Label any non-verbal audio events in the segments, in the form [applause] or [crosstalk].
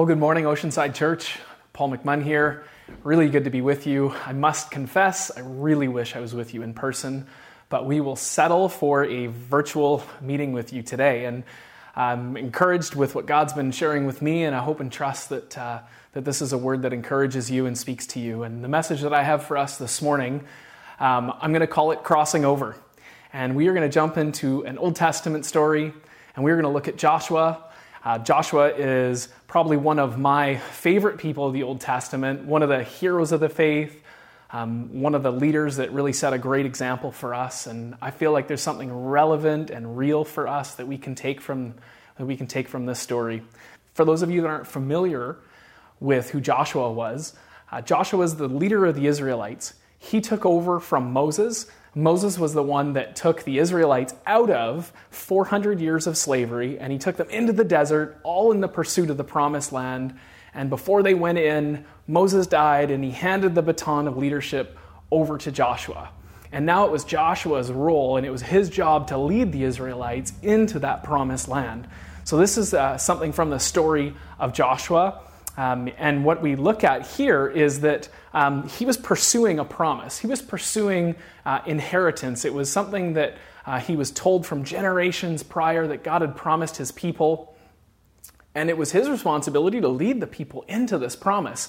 Well, good morning, Oceanside Church. Paul McMunn here. Really good to be with you. I must confess, I really wish I was with you in person, but we will settle for a virtual meeting with you today. And I'm encouraged with what God's been sharing with me, and I hope and trust that, uh, that this is a word that encourages you and speaks to you. And the message that I have for us this morning, um, I'm going to call it Crossing Over. And we are going to jump into an Old Testament story, and we're going to look at Joshua. Uh, Joshua is probably one of my favorite people of the Old Testament, one of the heroes of the faith, um, one of the leaders that really set a great example for us. And I feel like there's something relevant and real for us that we can take from that we can take from this story. For those of you that aren't familiar with who Joshua was, uh, Joshua was the leader of the Israelites. He took over from Moses Moses was the one that took the Israelites out of 400 years of slavery and he took them into the desert, all in the pursuit of the promised land. And before they went in, Moses died and he handed the baton of leadership over to Joshua. And now it was Joshua's role and it was his job to lead the Israelites into that promised land. So, this is uh, something from the story of Joshua. Um, and what we look at here is that um, he was pursuing a promise. He was pursuing uh, inheritance. It was something that uh, he was told from generations prior that God had promised his people. And it was his responsibility to lead the people into this promise.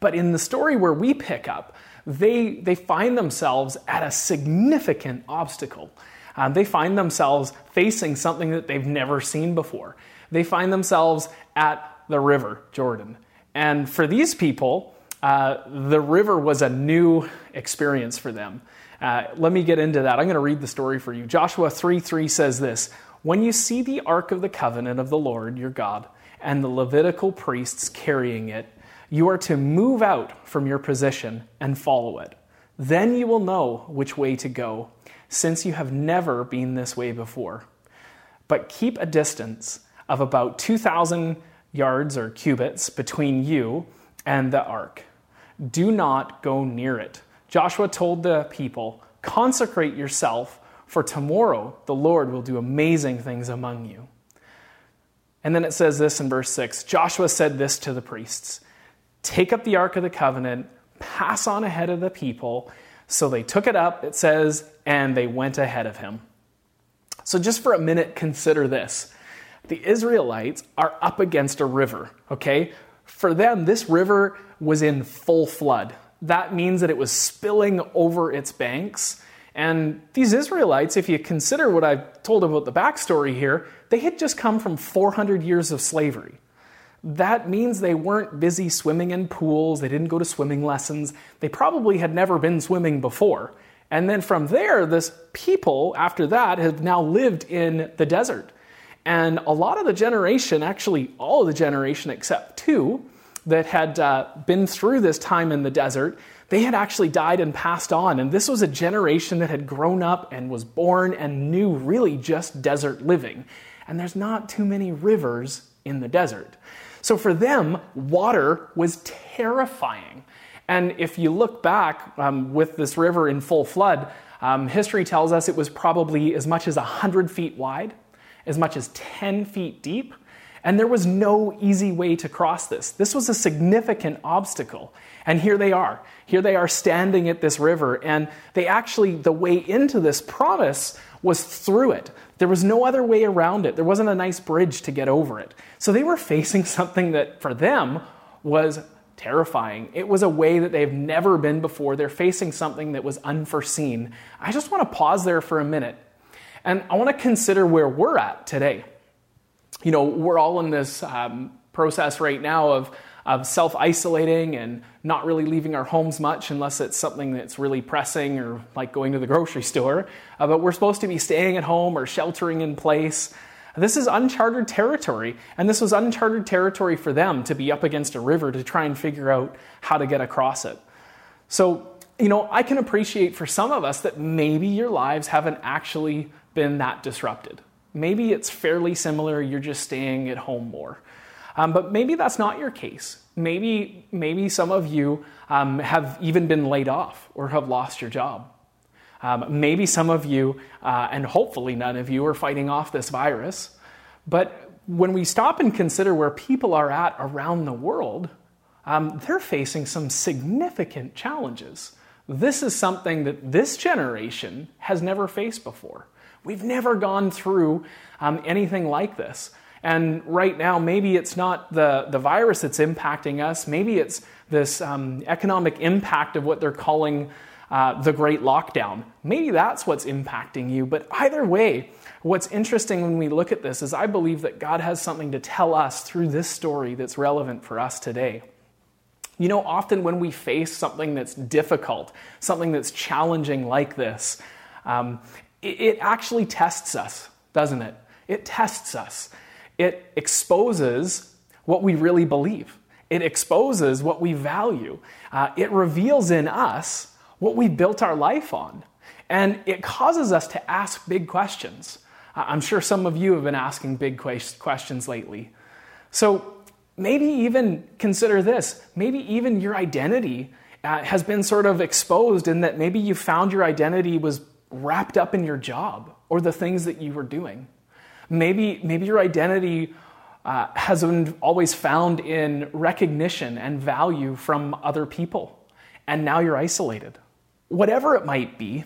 But in the story where we pick up, they, they find themselves at a significant obstacle. Um, they find themselves facing something that they've never seen before. They find themselves at the river Jordan. And for these people, uh, the river was a new experience for them. Uh, let me get into that. I'm going to read the story for you. Joshua 3 3 says this When you see the ark of the covenant of the Lord your God and the Levitical priests carrying it, you are to move out from your position and follow it. Then you will know which way to go, since you have never been this way before. But keep a distance of about 2,000 yards or cubits between you and the ark. Do not go near it. Joshua told the people, Consecrate yourself, for tomorrow the Lord will do amazing things among you. And then it says this in verse 6 Joshua said this to the priests Take up the ark of the covenant, pass on ahead of the people. So they took it up, it says, and they went ahead of him. So just for a minute, consider this the Israelites are up against a river, okay? For them, this river was in full flood. That means that it was spilling over its banks. And these Israelites, if you consider what I've told about the backstory here, they had just come from 400 years of slavery. That means they weren't busy swimming in pools, they didn't go to swimming lessons, they probably had never been swimming before. And then from there, this people, after that, have now lived in the desert. And a lot of the generation, actually all of the generation except two, that had uh, been through this time in the desert, they had actually died and passed on. And this was a generation that had grown up and was born and knew really just desert living. And there's not too many rivers in the desert. So for them, water was terrifying. And if you look back um, with this river in full flood, um, history tells us it was probably as much as 100 feet wide as much as 10 feet deep, and there was no easy way to cross this. This was a significant obstacle. And here they are. Here they are standing at this river, and they actually, the way into this promise was through it. There was no other way around it. There wasn't a nice bridge to get over it. So they were [laughs] facing something that for them was terrifying. It was a way that they've never been before. They're facing something that was unforeseen. I just want to pause there for a minute and I want to consider where we're at today. You know, we're all in this um, process right now of, of self isolating and not really leaving our homes much unless it's something that's really pressing or like going to the grocery [laughs] store. Uh, but we're supposed to be staying at home or sheltering in place. This is uncharted territory, and this was uncharted territory for them to be up against a river to try and figure out how to get across it. So, you know, I can appreciate for some of us that maybe your lives haven't actually been that disrupted. Maybe it's fairly similar, you're just staying at home more. Um, but maybe that's not your case. Maybe, maybe some of you um, have even been laid off or have lost your job. Um, maybe some of you, uh, and hopefully none of you, are fighting off this virus. But when we stop and consider where people are at around the world, um, they're facing some significant challenges. This is something that this generation has never faced before. We've never gone through um, anything like this. And right now, maybe it's not the, the virus that's impacting us, maybe it's this um, economic impact of what they're calling uh, the Great Lockdown. Maybe that's what's impacting you. But either way, what's interesting when we look at this is I believe that God has something to tell us through this story that's relevant for us today. You know, often when we face something that's difficult, something that's challenging like this, um, it, actually tests us, doesn't it? It tests us. It exposes what we really believe. It exposes what we value. Uh, it reveals in us what we built our life on. And it causes us to ask big questions. I'm sure some of you have been asking big questions lately. So maybe even consider this. Maybe even your identity uh, has been sort of exposed in that maybe you found your identity was wrapped up in your job or the things that you were doing. Maybe, maybe your identity uh, has been always found in recognition and value from other people, and now you're isolated whatever it might be,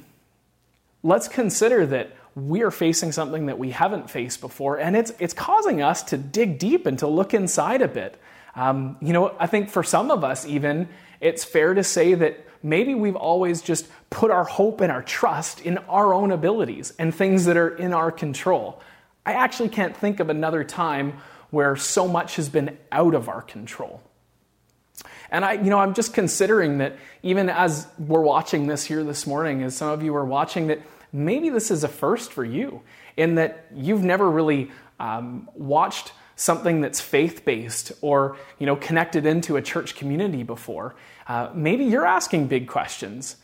let's consider that we are facing something that we haven't faced before, and it's, it's causing us to dig deep and to look inside a bit. Um, you know, I think for some of us, even, it's fair to say that maybe we've always just put our hope and our trust in our own abilities and things that are in our control. I actually can't think of another time where so much has been out of our control. And I, you know, I'm just considering that even as we're watching this here this morning, as some of you are watching, that maybe this is a first for you in that you've never really um, watched something that's faith-based or you know connected into a church community before. Uh, maybe you're asking big questions.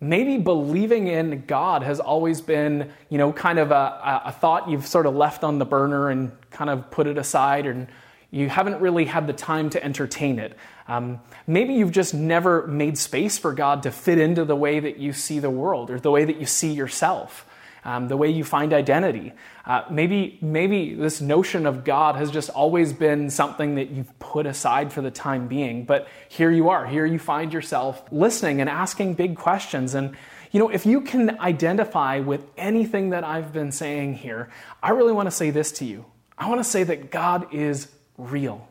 Maybe believing in God has always been, you know, kind of a, a thought you've sort of left on the burner and kind of put it aside and you haven't really had the time to entertain it. Um, maybe you've just never made space for God to fit into the way that you see the world or the way that you see yourself, um, the way you find identity. Uh, maybe, maybe this notion of God has just always been something that you've put aside for the time being. But here you are. Here you find yourself listening and asking big questions. And you know, if you can identify with anything that I've been saying here, I really want to say this to you. I want to say that God is real.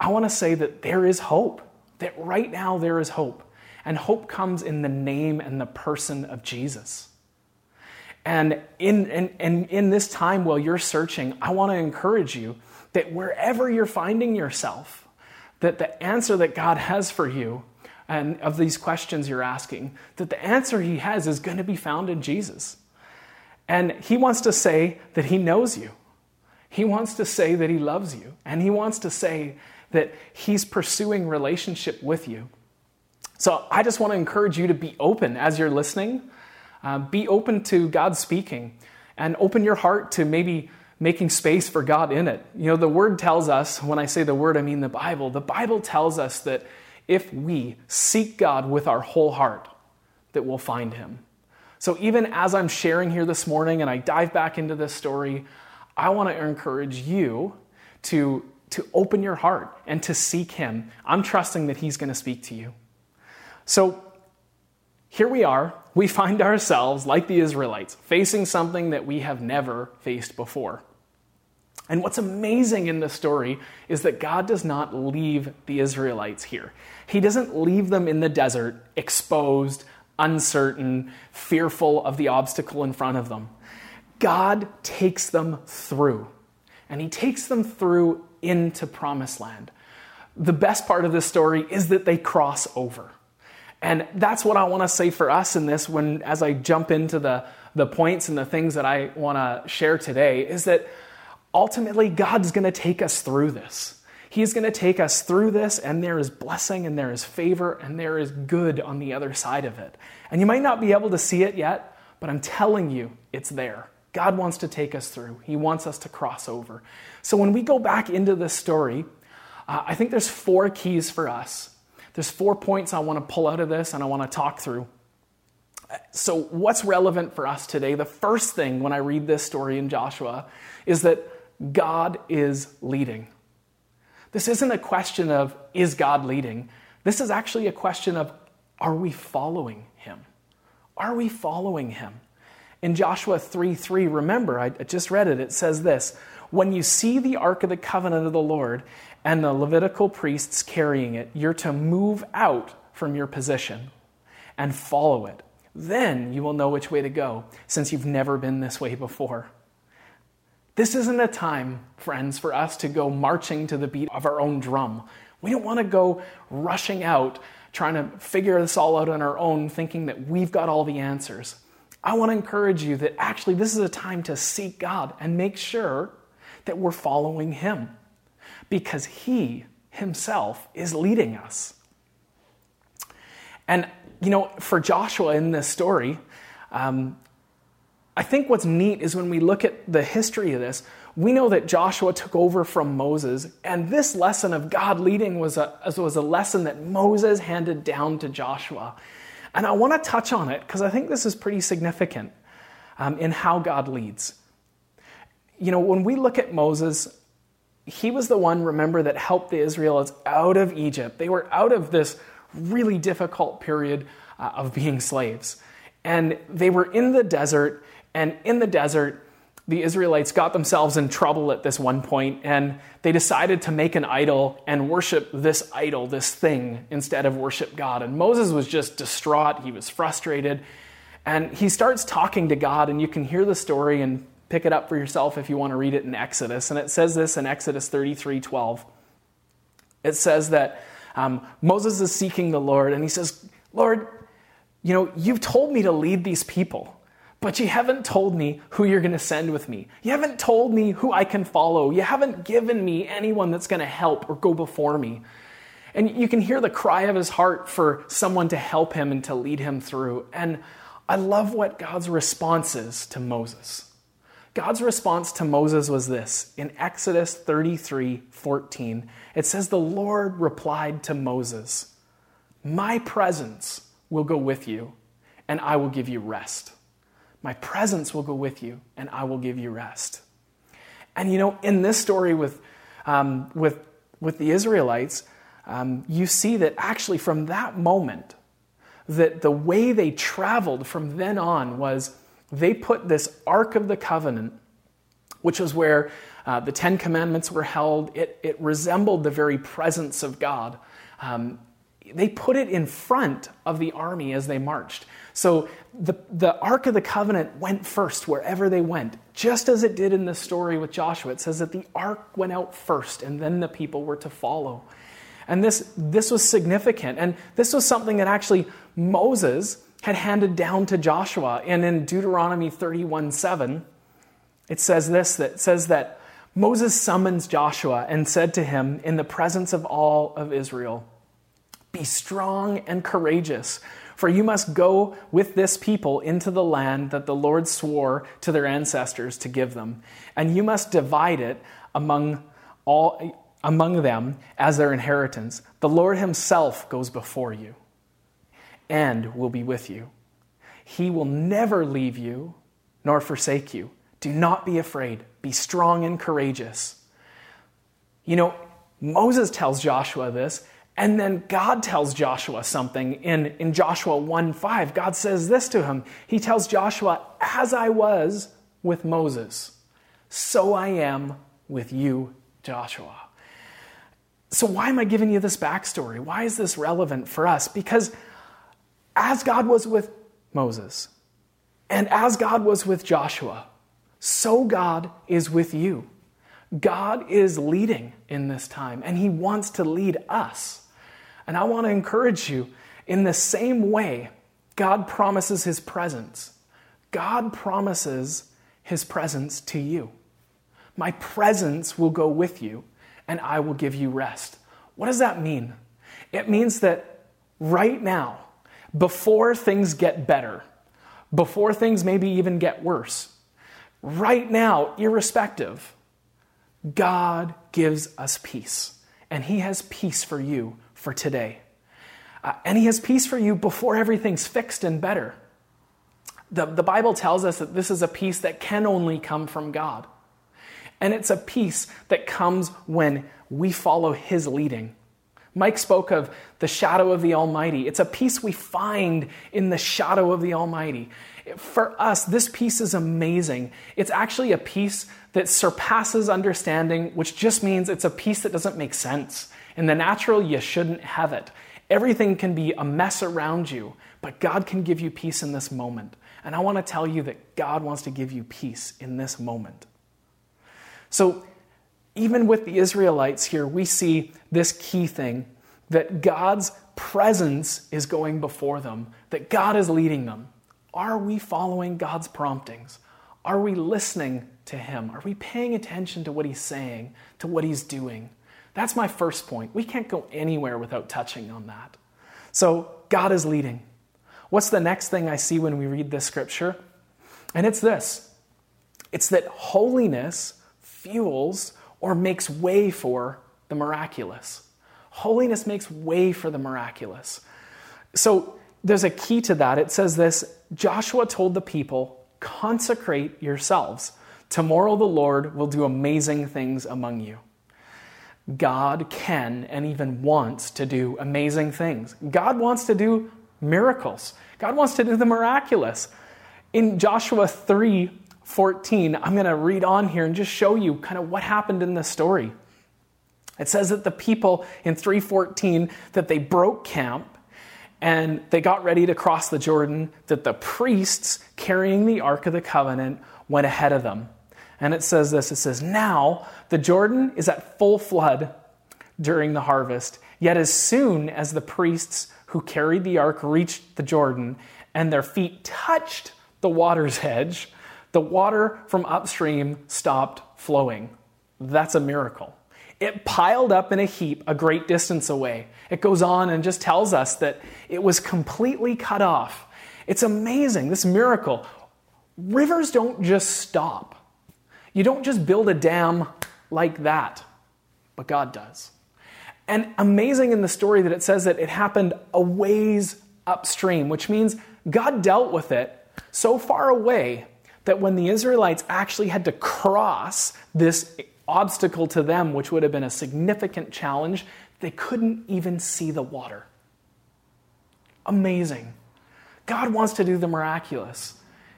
I want to say that there is hope, that right now there is hope. And hope comes in the name and the person of Jesus. And in, in, in, in this time while you're searching, I want to encourage you that wherever you're finding yourself, that the answer that God has for you and of these questions you're asking, that the answer He has is going to be found in Jesus. And He wants to say that He knows you. He wants to say that He loves you. And He wants to say that He's pursuing relationship with you. So I just want to encourage you to be open as you're listening. Uh, be open to God speaking and open your heart to maybe making space for God in it. You know, the word tells us, when I say the word, I mean the Bible. The Bible tells us that if we seek God with our whole heart, that we'll find Him. So even as I'm sharing here this morning and I dive back into this story, I want to encourage you to to open your heart and to seek Him. I'm trusting that He's going to speak to you. So here we are. We find ourselves, like the Israelites, facing something that we have never faced before. And what's amazing in this story is that God does not leave the Israelites here. He doesn't leave them in the desert, exposed, uncertain, fearful of the obstacle in front of them. God takes them through. And He takes them through into promised land. The best part of this story is that they cross over. And that's what I want to say for us in this when as I jump into the the points and the things that I want to share today is that ultimately God's going to take us through this. He's going to take us through this, and there is blessing, and there is favor, and there is good on the other side of it. And you might not be able to see it yet, but I'm telling you, it's there. God wants to take us through, He wants us to cross over. So when we go back into this story, uh, I think there's four keys for us. There's four points I want to pull out of this and I want to talk through. So, what's relevant for us today? The first thing when I read this story in Joshua is that God is leading. This isn't a question of, is God leading? This is actually a question of, are we following him? Are we following him? In Joshua 3 3, remember, I just read it, it says this When you see the ark of the covenant of the Lord and the Levitical priests carrying it, you're to move out from your position and follow it. Then you will know which way to go, since you've never been this way before. This isn't a time, friends, for us to go marching to the beat of our own drum. We don't want to go rushing out, trying to figure this all out on our own, thinking that we've got all the answers. I want to encourage you that actually this is a time to seek God and make sure that we're following Him because He Himself is leading us. And, you know, for Joshua in this story, um, I think what's neat is when we look at the history of this, we know that Joshua took over from Moses, and this lesson of God leading was a, was a lesson that Moses handed down to Joshua. And I want to touch on it because I think this is pretty significant um, in how God leads. You know, when we look at Moses, he was the one, remember, that helped the Israelites out of Egypt. They were out of this really difficult period uh, of being slaves. And they were in the desert, and in the desert, the Israelites got themselves in trouble at this one point, and they decided to make an idol and worship this idol, this thing, instead of worship God. And Moses was just distraught. He was frustrated. And he starts talking to God, and you can hear the story and pick it up for yourself if you want to read it in Exodus. And it says this in Exodus 33 12. It says that um, Moses is seeking the Lord, and he says, Lord, you know, you've told me to lead these people, but you haven't told me who you're going to send with me. You haven't told me who I can follow. You haven't given me anyone that's going to help or go before me. And you can hear the cry of his heart for someone to help him and to lead him through. And I love what God's response is to Moses. God's response to Moses was this in Exodus 33 14. It says, The Lord replied to Moses, My presence will go with you, and I will give you rest. My presence will go with you, and I will give you rest. And you know, in this story with, um, with, with the Israelites, um, you see that actually from that moment, that the way they traveled from then on was they put this Ark of the Covenant, which was where uh, the Ten Commandments were held, it, it resembled the very presence of God. Um, they put it in front of the army as they marched. So the, the Ark of the Covenant went first wherever they went, just as it did in the story with Joshua. It says that the Ark went out first and then the people were to follow. And this, this was significant. And this was something that actually Moses had handed down to Joshua. And in Deuteronomy 31 7, it says this that says that Moses summons Joshua and said to him in the presence of all of Israel, Be strong and courageous, for you must go with this people into the land that the Lord swore to their ancestors to give them, and you must divide it among all among them as their inheritance. The Lord himself goes before you and will be with you. He will never leave you nor forsake you. Do not be afraid. Be strong and courageous. You know, Moses tells Joshua this, and then God tells Joshua something in, in Joshua 1 5. God says this to him. He tells Joshua, As I was with Moses, so I am with you, Joshua. So, why am I giving you this backstory? Why is this relevant for us? Because as God was with Moses, and as God was with Joshua, so God is with you. God is leading in this time, and He wants to lead us. And I want to encourage you in the same way God promises His presence, God promises His presence to you. My presence will go with you, and I will give you rest. What does that mean? It means that right now, before things get better, before things maybe even get worse, right now, irrespective, God gives us peace. And He has peace for you for today. Uh, and He has peace for you before everything's fixed and better. The, the Bible tells us that this is a peace that can only come from God. And it's a peace that comes when we follow His leading. Mike spoke of the shadow of the Almighty. It's a peace we find in the shadow of the Almighty. For us, this peace is amazing. It's actually a peace that surpasses understanding, which just means it's a peace that doesn't make sense. In the natural, you shouldn't have it. Everything can be a mess around you, but God can give you peace in this moment. And I want to tell you that God wants to give you peace in this moment. So, even with the Israelites here, we see this key thing that God's presence is going before them, that God is leading them. Are we following God's promptings? Are we listening to Him? Are we paying attention to what He's saying, to what He's doing? That's my first point. We can't go anywhere without touching on that. So, God is leading. What's the next thing I see when we read this scripture? And it's this it's that holiness fuels or makes way for the miraculous. Holiness makes way for the miraculous. So there's a key to that. It says this Joshua told the people, consecrate yourselves. Tomorrow the Lord will do amazing things among you. God can and even wants to do amazing things. God wants to do miracles. God wants to do the miraculous. In Joshua 3 14, I'm going to read on here and just show you kind of what happened in this story. It says that the people in 314 that they broke camp and they got ready to cross the Jordan, that the priests carrying the Ark of the Covenant went ahead of them. And it says this it says, Now the Jordan is at full flood during the harvest, yet as soon as the priests who carried the ark reached the Jordan and their feet touched the water's [laughs] edge, the water from upstream stopped flowing. That's a miracle. It piled up in a heap a great distance away. It goes on and just tells us that it was completely cut off. It's amazing, this miracle. Rivers don't just stop. You don't just build a dam like that, but God does. And amazing in the story that it says that it happened a ways upstream, which means God dealt with it so far away that when the Israelites actually had to cross this obstacle to them, which would have been a significant challenge, they couldn't even see the water. Amazing. God wants to do the miraculous.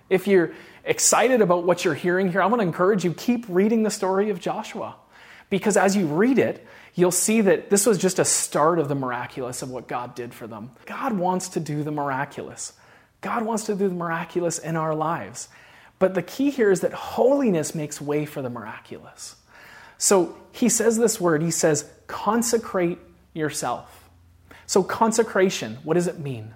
If you're excited about what you're hearing here, I want to encourage you keep reading the story of Joshua. Because as you read it, you'll see that this was just a start of the miraculous of what God did for them. God wants to do the miraculous. God wants to do the miraculous in our lives. But the key here is that holiness makes way for the miraculous. So he says this word, he says, consecrate yourself. So, consecration, what does it mean?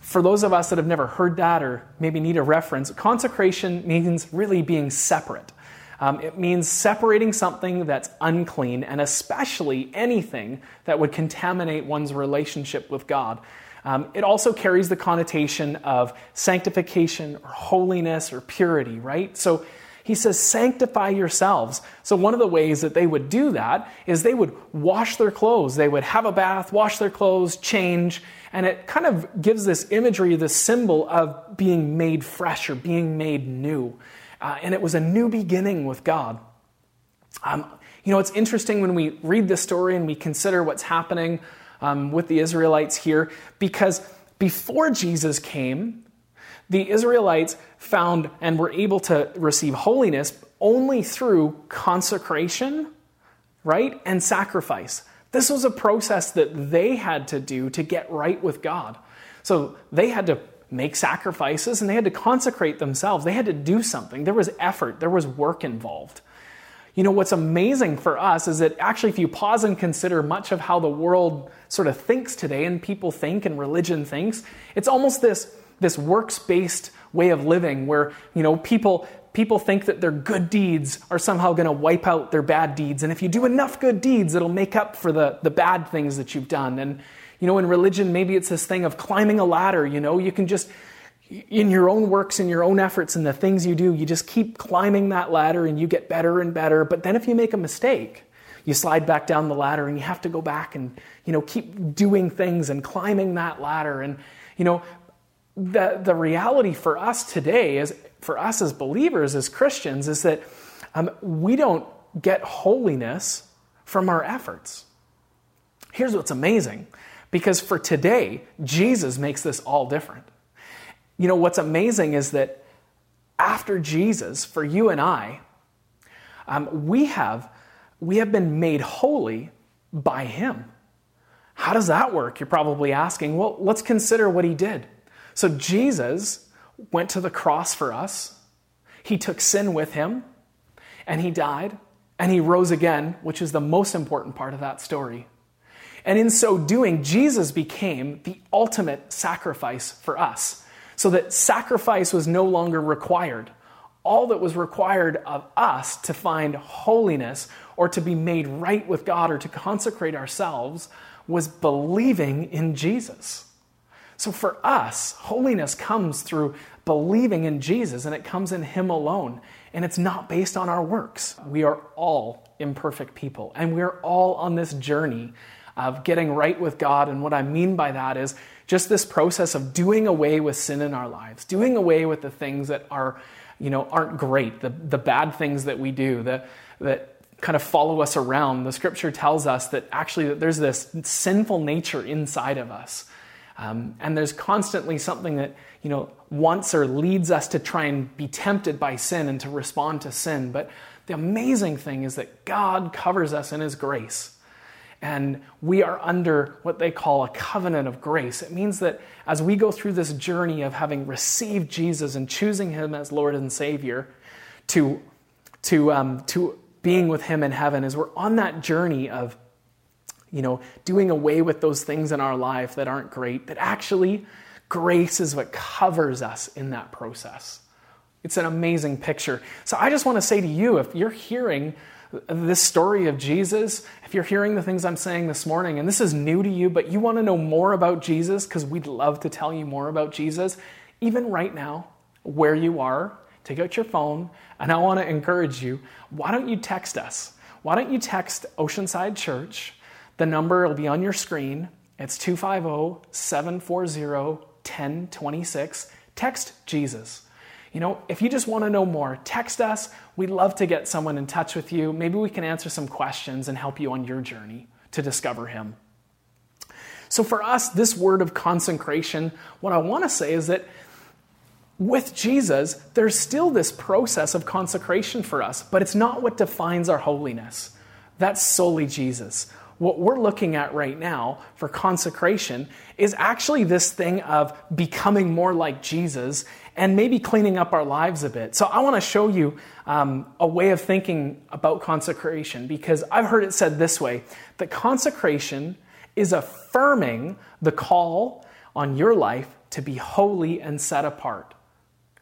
For those of us that have never heard that or maybe need a reference, consecration means really being separate. Um, it means separating something that's unclean and especially anything that would contaminate one's relationship with God. Um, it also carries the connotation of sanctification or holiness or purity, right? So he says, sanctify yourselves. So, one of the ways that they would do that is they would wash their clothes. They would have a bath, wash their clothes, change, and it kind of gives this imagery, this symbol of being made fresh or being made new. Uh, and it was a new beginning with God. Um, you know, it's interesting when we read this story and we consider what's happening um, with the Israelites here because before Jesus came, the Israelites found and were able to receive holiness only through consecration, right, and sacrifice. This was a process that they had to do to get right with God. So they had to make sacrifices and they had to consecrate themselves. They had to do something. There was effort, there was work involved. You know, what's amazing for us is that actually, if you pause and consider much of how the world sort of thinks today and people think and religion thinks, it's almost this, this works based way of living where, you know, people, people think that their good deeds are somehow going to wipe out their bad deeds. And if you do enough good deeds, it'll make up for the, the bad things that you've done. And, you know, in religion, maybe it's this thing of climbing a ladder, you know, you can just in your own works and your own efforts and the things you do, you just keep climbing that ladder and you get better and better. But then if you make a mistake, you slide back down the ladder and you have to go back and you know keep doing things and climbing that ladder and you know the the reality for us today is for us as believers as Christians is that Um, we don't get holiness from our efforts. Here's what's amazing because for today, Jesus makes this all different. You know, what's amazing is that after Jesus, for you and I, um, we, have, we have been made holy by Him. How does that work? You're probably asking. Well, let's consider what He did. So, Jesus went to the cross for us, He took sin with Him, and He died, and He rose again, which is the most important part of that story. And in so doing, Jesus became the ultimate sacrifice for us, so that sacrifice was no longer required. All that was required of us to find holiness or to be made right with God or to consecrate ourselves was believing in Jesus. So for us, holiness comes through believing in Jesus and it comes in Him alone. And it's not based on our works. We are all imperfect people and we're all on this journey of getting right with God. And what I mean by that is just this process of doing away with sin in our lives, doing away with the things that are, you know, aren't great, the, the bad things that we do, the, that kind of follow us around. The scripture tells us that actually that there's this sinful nature inside of us. Um, and there's constantly something that, you know, wants or leads us to try and be tempted by sin and to respond to sin. But the amazing thing is that God covers us in His grace. And we are under what they call a covenant of grace. It means that as we go through this journey of having received Jesus and choosing Him as Lord and Savior, to, to, um, to being with Him in heaven, as we're on that journey of you know, doing away with those things in our life that aren't great, that actually grace is what covers us in that process. It's an amazing picture. So I just want to say to you if you're hearing this story of Jesus, if you're hearing the things I'm saying this morning, and this is new to you, but you want to know more about Jesus, because we'd love to tell you more about Jesus, even right now, where you are, take out your phone, and I want to encourage you why don't you text us? Why don't you text Oceanside Church? The number will be on your screen. It's 250 740 1026. Text Jesus. You know, if you just want to know more, text us. We'd love to get someone in touch with you. Maybe we can answer some questions and help you on your journey to discover Him. So, for us, this word of consecration, what I want to say is that with Jesus, there's still this process of consecration for us, but it's not what defines our holiness. That's solely Jesus what we're looking at right now for consecration is actually this thing of becoming more like Jesus and maybe cleaning up our lives a bit. So, I want to show you um, a way of thinking about consecration because I've heard it said this way that consecration is affirming the call on your life to be holy and set apart.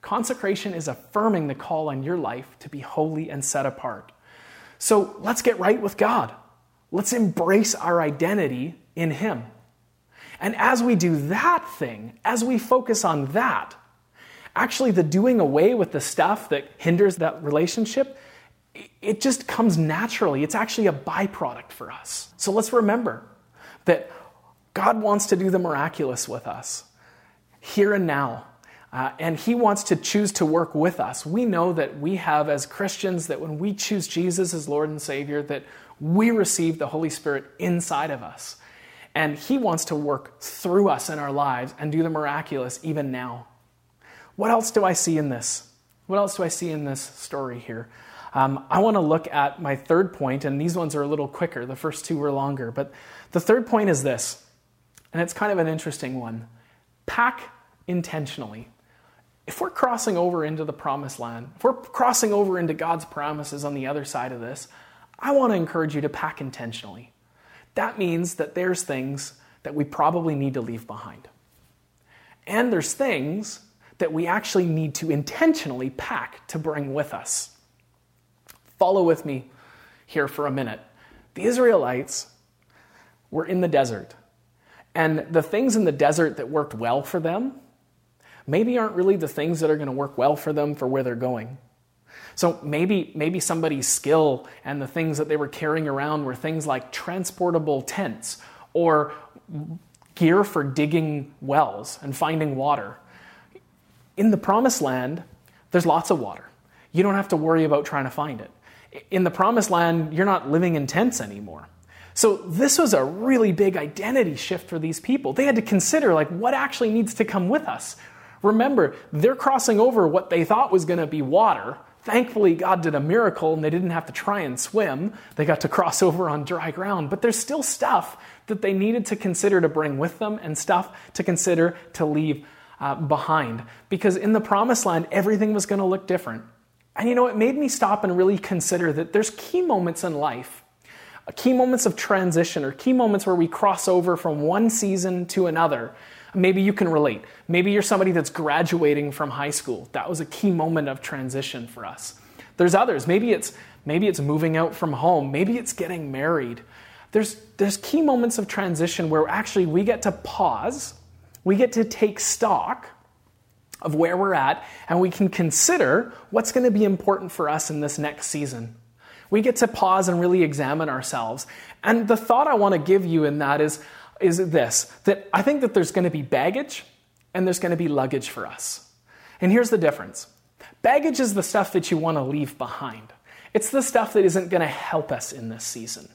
Consecration is affirming the call on your life to be holy and set apart. So, let's get right with God. Let's embrace our identity in Him. And as we do that thing, as we focus on that, actually the doing away with the stuff that hinders that relationship, it just comes naturally. It's actually a byproduct for us. So let's remember that God wants to do the miraculous with us here and now. Uh, and he wants to choose to work with us. We know that we have, as Christians, that when we choose Jesus as Lord and Savior, that we receive the Holy Spirit inside of us. And He wants to work through us in our lives and do the miraculous even now. What else do I see in this? What else do I see in this story here? Um, I want to look at my third point, and these ones are a little quicker. The first two were longer. But the third point is this, and it's kind of an interesting one pack intentionally. If we're crossing over into the promised land, if we're crossing over into God's promises on the other side of this, I want to encourage you to pack intentionally. That means that there's things that we probably need to leave behind. And there's things that we actually need to intentionally pack to bring with us. Follow with me here for a minute. The Israelites were in the desert, and the things in the desert that worked well for them maybe aren't really the things that are going to work well for them for where they're going. So maybe, maybe somebody's skill and the things that they were carrying around were things like transportable tents or gear for digging wells and finding water. In the promised land, there's lots of water. You don't have to worry about trying to find it. In the promised land, you're not living in tents anymore. So this was a really big identity shift for these people. They had to consider like what actually needs to come with us. Remember, they're crossing over what they thought was going to be water. Thankfully, God did a miracle and they didn't have to try and swim. They got to cross [laughs] over on dry ground. But there's still stuff that they needed to consider to bring with them and stuff to consider to leave uh, behind. Because in the promised land, everything was going to look different. And you know, it made me stop and really consider that there's key moments in life key moments of transition or key moments where we cross over from one season to another. Maybe you can relate. Maybe you're somebody that's graduating from high school. That was a key moment of transition for us. There's others. Maybe it's maybe it's moving out from home. Maybe it's getting married. There's there's key moments of transition where actually we get to pause. We get to take stock of where we're at and we can consider what's going to be important for us in this next season we get to pause and really examine ourselves. And the thought I want to give you in that is, is this that I think that there's going to be baggage and there's going to be luggage for us. And here's the difference baggage is the stuff that you want to leave behind, it's the stuff that isn't going to help us in this season.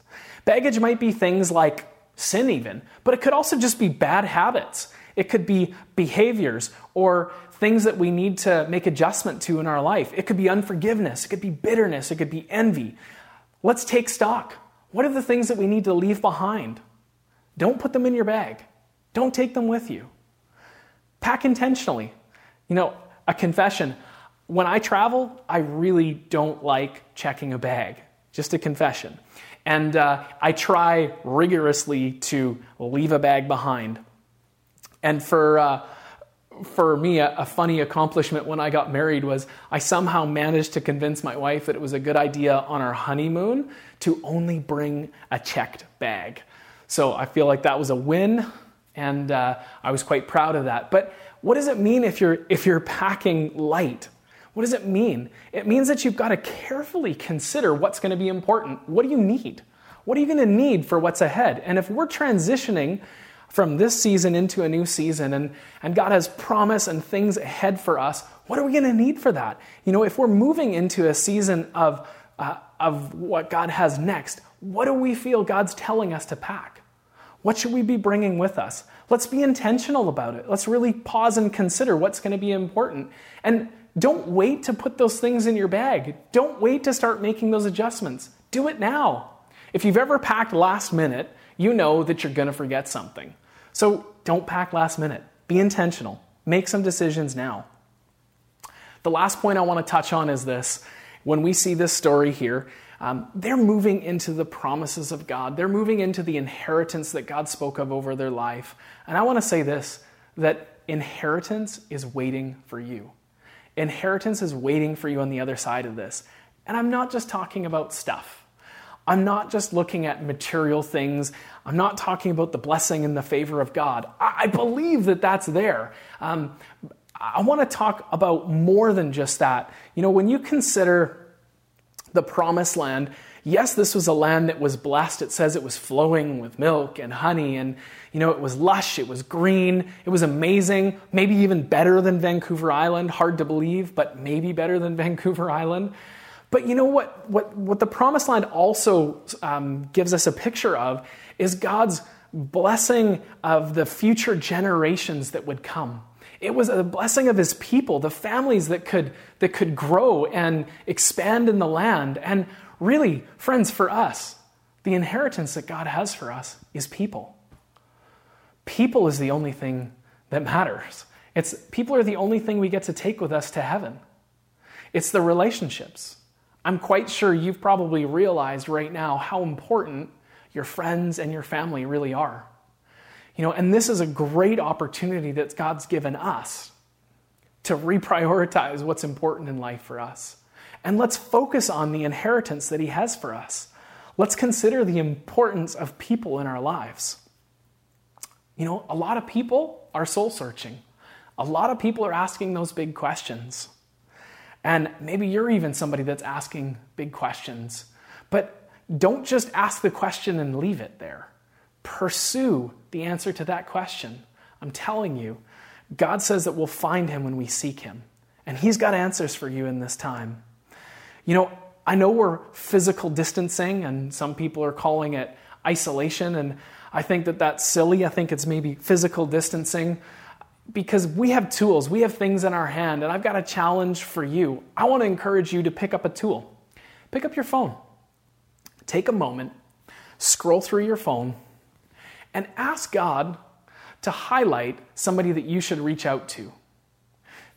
Baggage might be things like sin, even, but it could also just be bad habits. It could be behaviors or things that we need to make adjustment to in our life. It could be unforgiveness, it could be bitterness, it could be envy. Let's take stock. What are the things that we need to leave behind? Don't put them in your bag. Don't take them with you. Pack intentionally. You know, a confession. When I travel, I really don't like checking a bag. Just a confession. And uh, I try rigorously to leave a bag behind. And for uh, for me, a, a, funny accomplishment when I got married was I somehow managed to convince my wife that it was a good idea on our honeymoon to only bring a checked bag. So I feel like that was a win, and uh, I was quite proud of that. But what does it mean if you're if you're packing light? What does it mean? It means that you've got to carefully consider what's going to be important. What do you need? What are you going to need for what's ahead? And if we're transitioning from this season into a new season and, and God has promise and things ahead for us, what are we going to need for that? You know, if we're moving into a season of, uh, of what God has next, what do we feel God's telling us to pack? What should we be bringing with us? Let's be intentional about it. Let's really pause and consider what's going to be important. And don't wait to put those things in your bag. Don't wait to start making those adjustments. Do it now. If you've ever packed last minute, you know that you're going to forget something. So don't pack last minute. Be intentional. Make some decisions now. The last point I want to touch on is this. When we see this story here, um, they're moving into the promises of God. They're moving into the inheritance that God spoke of over their life. And I want to say this that inheritance is waiting for you. Inheritance is waiting for you on the other side of this. And I'm not just talking about stuff. I'm not just looking at material things. I'm not talking about the blessing and the favor of God. I believe that that's there. Um, I want to talk about more than just that. You know, when you consider the promised land, yes, this was a land that was blessed. It says it was flowing with milk and honey, and, you know, it was lush, it was green, it was amazing, maybe even better than Vancouver Island. Hard to believe, but maybe better than [laughs] Vancouver Island. But you know what, what, what the promised land also um, gives us a picture of is God's blessing of the future generations that would come. It was a blessing of his people, the families that could, that could grow and expand in the land. And really, friends, for us, the inheritance that God has for us is people. People is the only thing that matters. It's, people are the only thing we get to take with us to heaven. It's the relationships. I'm quite sure you've probably realized right now how important your friends and your family really are. You know, and this is a great opportunity that God's given us to reprioritize what's important in life for us. And let's focus on the inheritance that He has for us. Let's consider the importance of people in our lives. You know, a lot of people are soul searching. A lot of people are asking those big questions. And maybe you're even somebody that's asking big questions. But don't just ask the question and leave it there. Pursue the answer to that question. I'm telling you, God says that we'll find him when we seek him. And he's got answers for you in this time. You know, I know we're physical distancing, and some people are calling it isolation, and I think that that's silly. I think it's maybe physical distancing because we have tools, we have things in our hand, and I've got a challenge for you. I want to encourage you to pick up a tool. Pick up your phone. Take a moment, scroll through your phone, and ask God to highlight somebody that you should reach out to.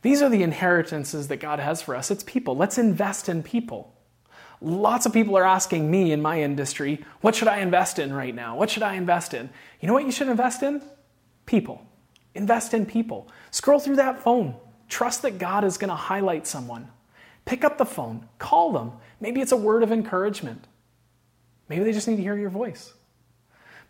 These are the inheritances that God has for us. It's people. Let's invest in people. Lots of people are asking me in my industry, what should I invest in right now? What should I invest in? You know what you should invest in? People. Invest in people. Scroll through that phone. Trust that God is going to highlight someone. Pick up the phone, call them. Maybe it's a word of encouragement. Maybe they just need to hear your voice.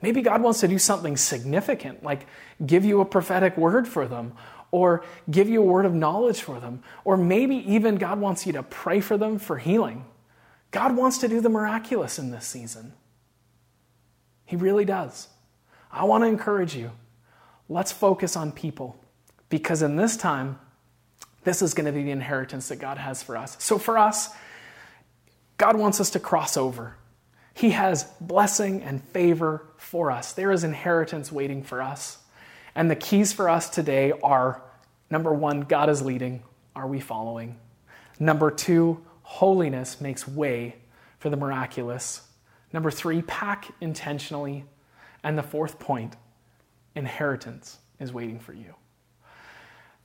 Maybe God wants to do something significant, like give you a prophetic word for them, or give you a word of knowledge for them, or maybe even God wants you to pray for them for healing. God wants to do the miraculous in this season. He really does. I want to encourage you. Let's focus on people because in this time, this is going to be the inheritance that God has for us. So for us, God wants us to cross over. He has blessing and favor for us. There is inheritance waiting for us. And the keys for us today are number one, God is leading. Are we following? Number two, holiness makes way for the miraculous. Number three, pack intentionally. And the fourth point, inheritance is waiting for you.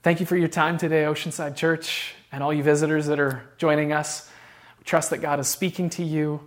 Thank you for your time today, Oceanside Church, and all you visitors that are joining us. Trust that God is speaking to you.